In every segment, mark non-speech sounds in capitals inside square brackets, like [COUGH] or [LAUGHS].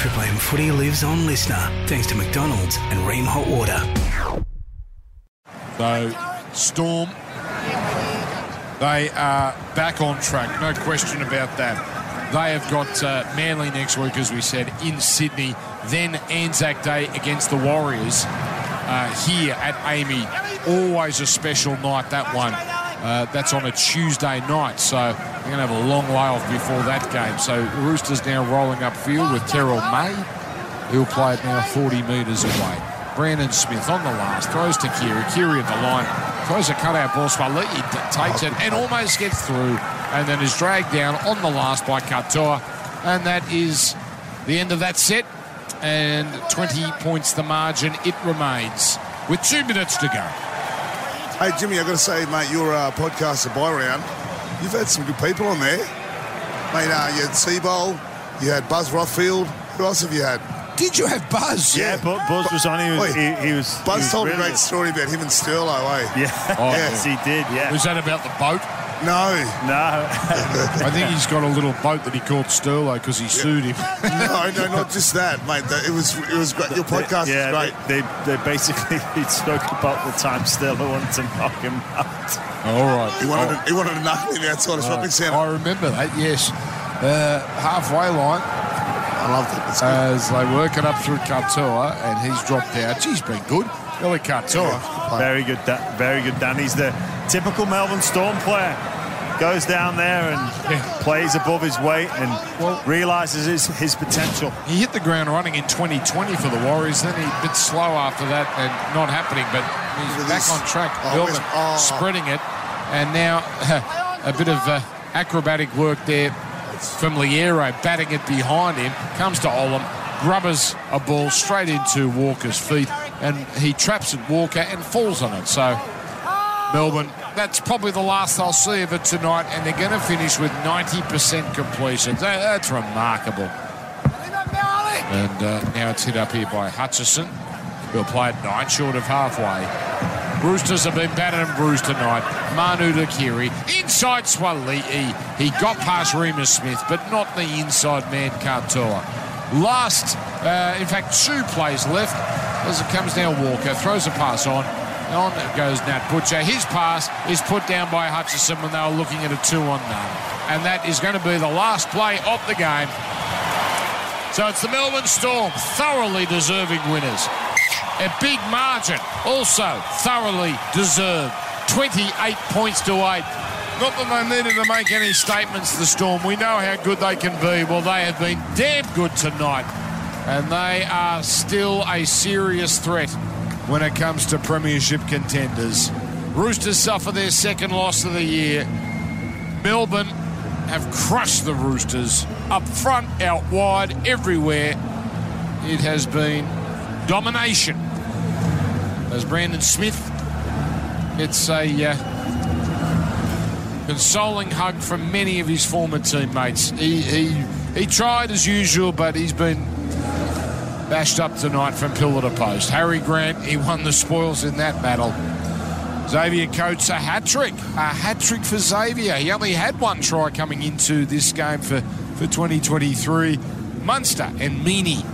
Triple M footy lives on LISTNR thanks to McDonald's and Rheem Hot Water. So, Storm, they are back on track, no question about that. They have got uh, Manly next week, as we said, in Sydney. Then Anzac Day against the Warriors uh, here at AAMI. Always a special night, that one. Uh, that's on a Tuesday night, so they're going to have a long way off before that game. So Roosters now rolling upfield with Terrell May. He'll play it now 40 metres away. Brandon Smith on the last, throws to Keary. Keary at the line, throws a cutout ball. Suaalii takes it and almost gets through, and then is dragged down on the last by Katoa. And that is the end of that set. And 20 points the margin. It remains with two minutes to go. Hey, Jimmy, I've got to say, mate, your uh, podcast, The Buy Round, you've had some good people on there. Mate, uh, you had Seabold, you had Buzz Rothfield. Who else have you had? Did you have Buzz? Yeah, Bu- Buzz was on. He was. Wait, he, he was Buzz he was told a great story about him and Sterlo, eh? Yeah, [LAUGHS] Oh, yes, he did. Yeah. Was that about the boat? No, No, [LAUGHS] I think he's got a little boat that he called Sterlo because he sued him. [LAUGHS] no, no, not just that, mate. That, it was, it was great. Your podcast yeah, is great. They, they, they basically [LAUGHS] he spoke about the time Sterlo wanted to knock him out. All right. He wanted, to, he wanted to knuckle him outside a shopping centre. I remember that, yes. Uh, halfway line I loved it. It's good. as they work it up through Katoa and he's dropped out. He's been good. Billy Katoa. Very good, Da- very good. Dan. He's the typical Melbourne Storm player. Goes down there and plays above his weight and realises his, his potential. He hit the ground running in 2020 for the Warriors. Then he a bit slow after that and not happening, but he's Look back on track. Oh, Melbourne oh. spreading it. And now [LAUGHS] a bit of uh, acrobatic work there from Loiero, batting it behind him. Comes to Olam, grubbers a ball straight into Walker's feet, and he traps at Walker and falls on it. So Melbourne, that's probably the last they'll see of it tonight, and they're going to finish with 90% completion. That- that's remarkable. And uh, now it's hit up here by Hutchison. Who'll play it nine short of halfway. Roosters have been battered and bruised tonight. Manu to Keary. Inside Suaalii. He got past Reimis Smith, but not the inside man Katoa. Last, uh, in fact, two plays left as it comes down Walker. Throws a pass on. On goes Nat Butcher. His pass is put down by Hutchison when they were looking at a two on none. And that is going to be the last play of the game. So it's the Melbourne Storm, thoroughly deserving winners. A big margin, also thoroughly deserved. 28 points to 8. Not that they needed to make any statements, the Storm. We know how good they can be. Well, they have been damn good tonight. And they are still a serious threat when it comes to premiership contenders. Roosters suffer their second loss of the year. Melbourne have crushed the Roosters up front, out wide, everywhere. It has been domination. As Brandon Smith, it's a uh, consoling hug from many of his former teammates. He, he he tried as usual, but he's been bashed up tonight from pillar to post. Harry Grant, he won the spoils in that battle. Xavier Coates a hat trick, a hat trick for Xavier. He only had one try coming into this game for, for 2023. Munster and Meaney,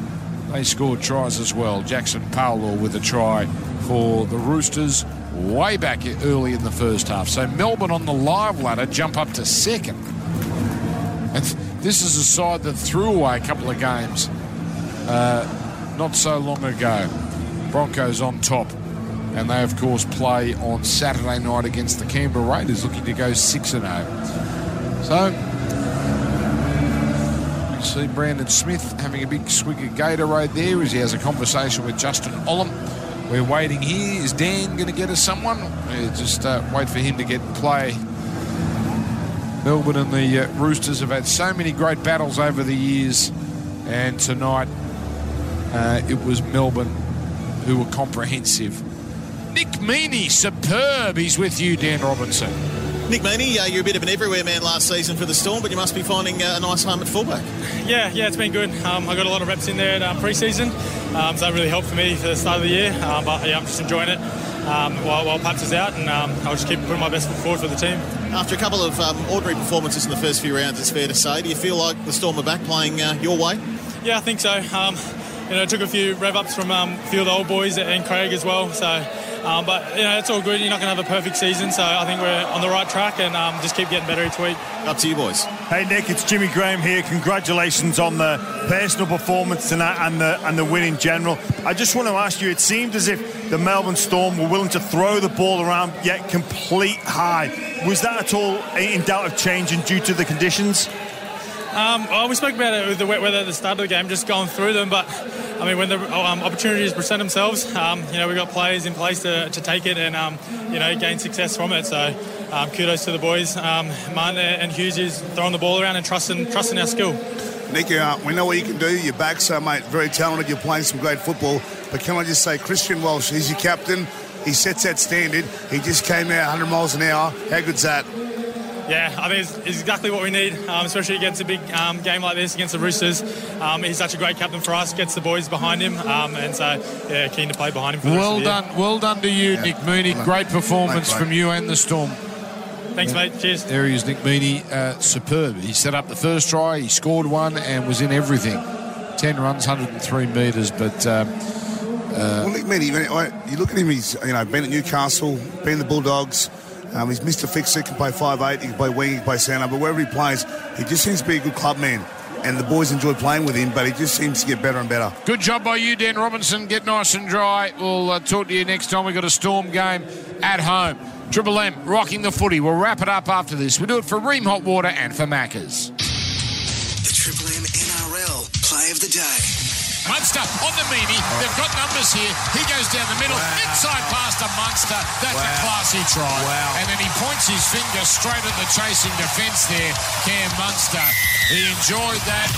they scored tries as well. Jaxson Paulo with a try for the Roosters way back early in the first half. So Melbourne on the live ladder jump up to second. And [LAUGHS] this is a side that threw away a couple of games uh, not so long ago. Broncos on top. And they, of course, play on Saturday night against the Canberra Raiders, looking to go 6 0. So, you see Brandon Smith having a big swig of Gatorade there as he has a conversation with Justin Olam. We're waiting here. Is Dan going to get us someone? Just uh, wait for him to get play. Melbourne and the uh, Roosters have had so many great battles over the years, and tonight uh, it was Melbourne who were comprehensive. Nick Meaney, superb. He's with you, Dan Robinson. Nick Meaney, uh, you're a bit of an everywhere man last season for the Storm, but you must be finding uh, a nice home at fullback. Yeah, yeah, it's been good. Um, I got a lot of reps in there at um, pre-season, um, so that really helped for me for the start of the year. Um, but yeah, I'm just enjoying it um, while, while Paps is out, and um, I'll just keep putting my best foot forward for the team. After a couple of um, ordinary performances in the first few rounds, it's fair to say. Do you feel like the Storm are back playing uh, your way? Yeah, I think so. Um, you know, took a few rev ups from um, a few of the old boys and Craig as well. So, um, but you know, it's all good. You're not going to have a perfect season, so I think we're on the right track and um, just keep getting better each week. Up to you, boys. Hey Nick, it's Jimmy Graham here. Congratulations on the personal performance tonight and the and the win in general. I just want to ask you. It seemed as if the Melbourne Storm were willing to throw the ball around, yet complete high. Was that at all in doubt of changing due to the conditions? Um, well, we spoke about it with the wet weather at the start of the game, just going through them. But I mean, when the um, opportunities present themselves, um, you know, we've got players in place to, to take it and um, you know gain success from it. So um, kudos to the boys, um, Martin and Hughes is throwing the ball around and trusting trusting our skill. Nick, uh, we know what you can do. You're back, so mate, very talented. You're playing some great football. But can I just say, Christian Welch, he's your captain. He sets that standard. He just came out 100 miles an hour. How good's that? Yeah, I think it's, it's exactly what we need, um, especially against a big um, game like this against the Roosters. Um, he's such a great captain for us, gets the boys behind him, um, and so yeah, keen to play behind him. For Well rest of the done, well done to you, Yeah. Nick Meaney. Well. Great performance Mate, from you and the Storm. year. Thanks, mate. Cheers. There he is, Nick Meaney, uh, superb. He set up the first try, he scored one, and was in everything. 10 runs, 103 metres, but um, well, Nick Meaney, you look at him, he's you know been at Newcastle, been the Bulldogs. Um, he's Mr. Fix Fixer, can play 5'8", he can play wing, he can play centre, but wherever he plays, he just seems to be a good club man. And the boys enjoy playing with him, but he just seems to get better and better. good job by you, Dan Robinson. Get nice and dry. We'll uh, talk to you next time. We've got a Storm game at home. Triple M rocking the footy. We'll wrap it up after this. We do it for Rheem Hot Water and for Macca's. The Triple M NRL Play of the Day. Munster on the Meaney. They've got numbers here. He goes down the middle, inside pass to Munster. That's a classy try. Wow. And then he points his finger straight at the chasing defence there, Cam Munster. He enjoyed that.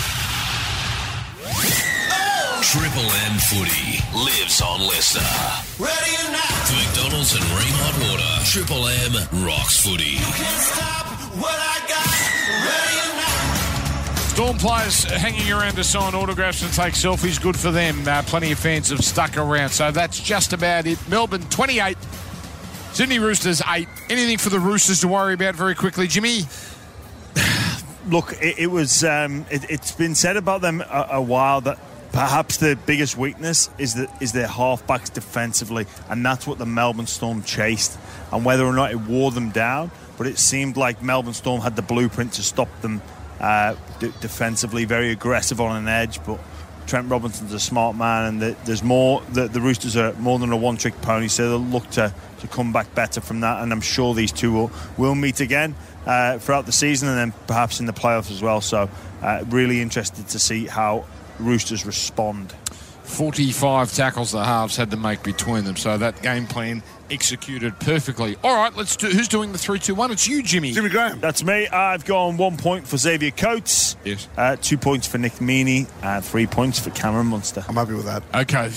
Triple M footy lives on LISTNR. Ready or not, For McDonald's and Rheem Hot Water, Triple M rocks footy. can't stop what I got. Ready or not. Storm players hanging around to sign autographs and take selfies. Good for them. Uh, plenty of fans have stuck around. So that's just about it. Melbourne 28. Sydney Roosters 8. Anything for the Roosters to worry about very quickly, Jimmy? [SIGHS] Look, it, it was. Um, it, it's been said about them a, a while that perhaps the biggest weakness is that is their halfbacks defensively, and that's what the Melbourne Storm chased. And whether or not it wore them down, but it seemed like Melbourne Storm had the blueprint to stop them uh, d- defensively, very aggressive on an edge, but. Trent Robinson's a smart man, and the, there's more. The, the Roosters are more than a one-trick pony, so they'll look to, to come back better from that. And I'm sure these two will, will meet again uh, throughout the season, and then perhaps in the playoffs as well. So, uh, really interested to see how Roosters respond. 45 tackles the halves had to make between them. So that game plan executed perfectly. All right, let's do. Who's doing the 3 2 1? It's you, Jimmy. Jimmy Graham. That's me. I've gone one point for Xavier Coates, Yes. uh, two points for Nick Meaney, and three points for Cameron Munster. I'm happy with that. Okay.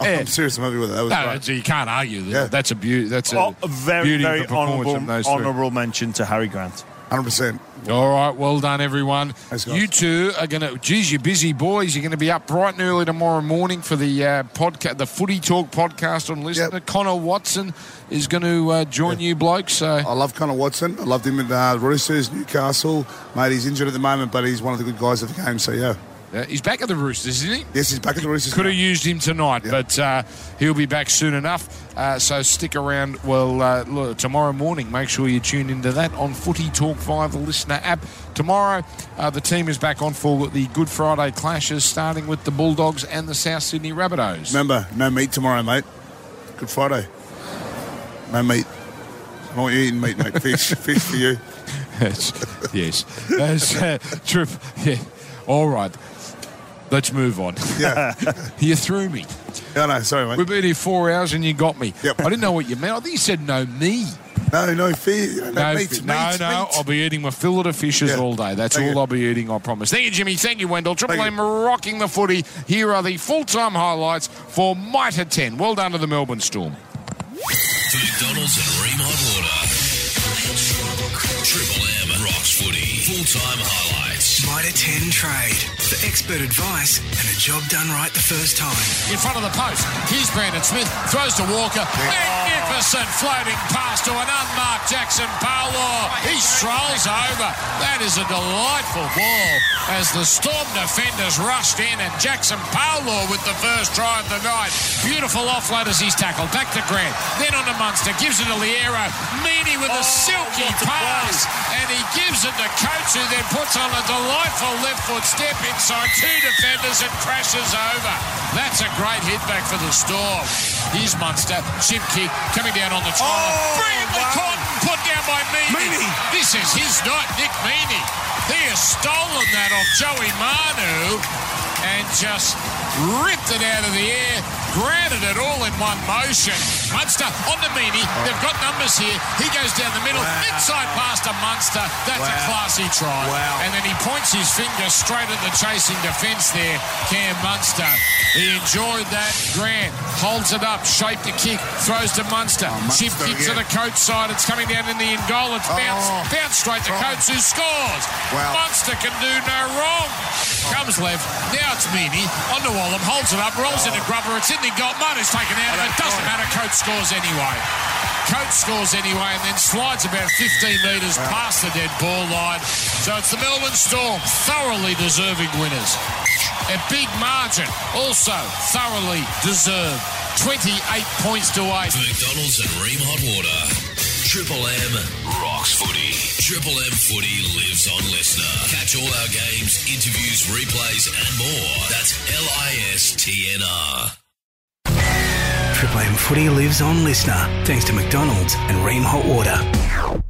[LAUGHS] I'm serious. I'm happy with that. That was no, great. it's- you can't argue. That. Yeah. That's a beauty. That's a, Oh, very, beauty very of the performance honourable, from those three. honourable mention to Harry Grant. 100%. All right, well done, everyone. Thanks. You two are going to, geez, you busy boys. You're going to be up bright and early tomorrow morning for the uh, podcast, the Footy Talk podcast on LISTNR. Yep. Connor Watson is going to uh, join you blokes. So I love Connor Watson. I loved him at uh, Roosters, Newcastle. Mate, he's injured at the moment, but he's one of the good guys of the game. So, yeah. Uh, he's back at the Roosters, isn't he? Yes, he's back at the Roosters. Could have used him tonight, Yeah. but uh, he'll be back soon enough. Uh, so stick around. Well, uh, look, tomorrow morning, make sure you tune into that on Footy Talk 5, the listener app. Tomorrow, uh, the team is back on for the Good Friday clashes, starting with the Bulldogs and the South Sydney Rabbitohs. Remember, no meat tomorrow, mate. Good Friday. No meat. I want you eating meat, mate. [LAUGHS] Fish. Fish for you. yes. yes. [LAUGHS] That's, uh, trip. Yeah. All right. Let's move on. Yeah. [LAUGHS] you threw me. yeah, no, sorry, mate. We've been here four hours and you got me. Yep. I didn't know what you meant. I think you said no me. No, no, fear. No, No, meat, fi- meat, no, no. I'll be eating my fillet of fishes Yeah. all day. That's Thank all you. I'll be eating, I promise. Thank you, Jimmy. Thank you, Wendell. Triple Thank M you. rocking the footy. Here are the full time highlights for Mitre 10. Well done to the Melbourne Storm. McDonald's and Rheem Water. Triple M rocks footy. Full-time highlights. Mitre 10 trade. For expert advice and a job done right the first time. In front of the post. Here's Brandon Smith. Throws to Walker. And gets floating pass to an unmarked Jaxson Paulo. He strolls over. That is a delightful ball as the Storm defenders rushed in and Jaxson Paulo with the first try of the night. Beautiful offload as he's tackled. Back to Grant. Then on to Munster. Gives it to Loiero. Meaney with a silky pass. And he gives it to Coates who then puts on a delightful left foot step inside two defenders and crashes over. That's a great hit back for the Storm. Here's Munster. Chip kick coming down on the try. Oh, Brilliantly wow. caught and put down by Meaney. Meaney. This is his night, Nick Meaney. He has stolen that off Joey Manu and just ripped it out of the air, grounded it all in one motion. Munster on to Meaney. They've got numbers here. He goes down the middle, Wow. inside past to Munster. That's a Wow. classy try. Wow. And then he points his finger straight at the chasing defence there, Cam Munster. He enjoyed that. Grant holds it up, shaped the kick, throws to Munster. Oh, Munster Chip kick to the coach side. It's coming down in the end goal. It's oh. bounced, Oh. bounced straight to Oh. Coates who scores. Wow. Munster can do no wrong. Comes left. Now it's Meaney. On to Olam. Holds it up. Rolls into Grubber. It's in the goal. Marner's taken out. Oh, It doesn't matter. Coates scores anyway. Coates scores anyway and then slides about 15 metres past the dead ball line. So it's the Melbourne Storm, thoroughly deserving winners. A big margin, also thoroughly deserved. 28 points to 8. McDonald's and Rheem Hot Water. Triple M rocks footy. Triple M footy lives on LISTNR. Catch all our games, interviews, replays, and more. That's L I S T N R. Triple M footy lives on LISTNR thanks to McDonald's and Rheem Hot Water.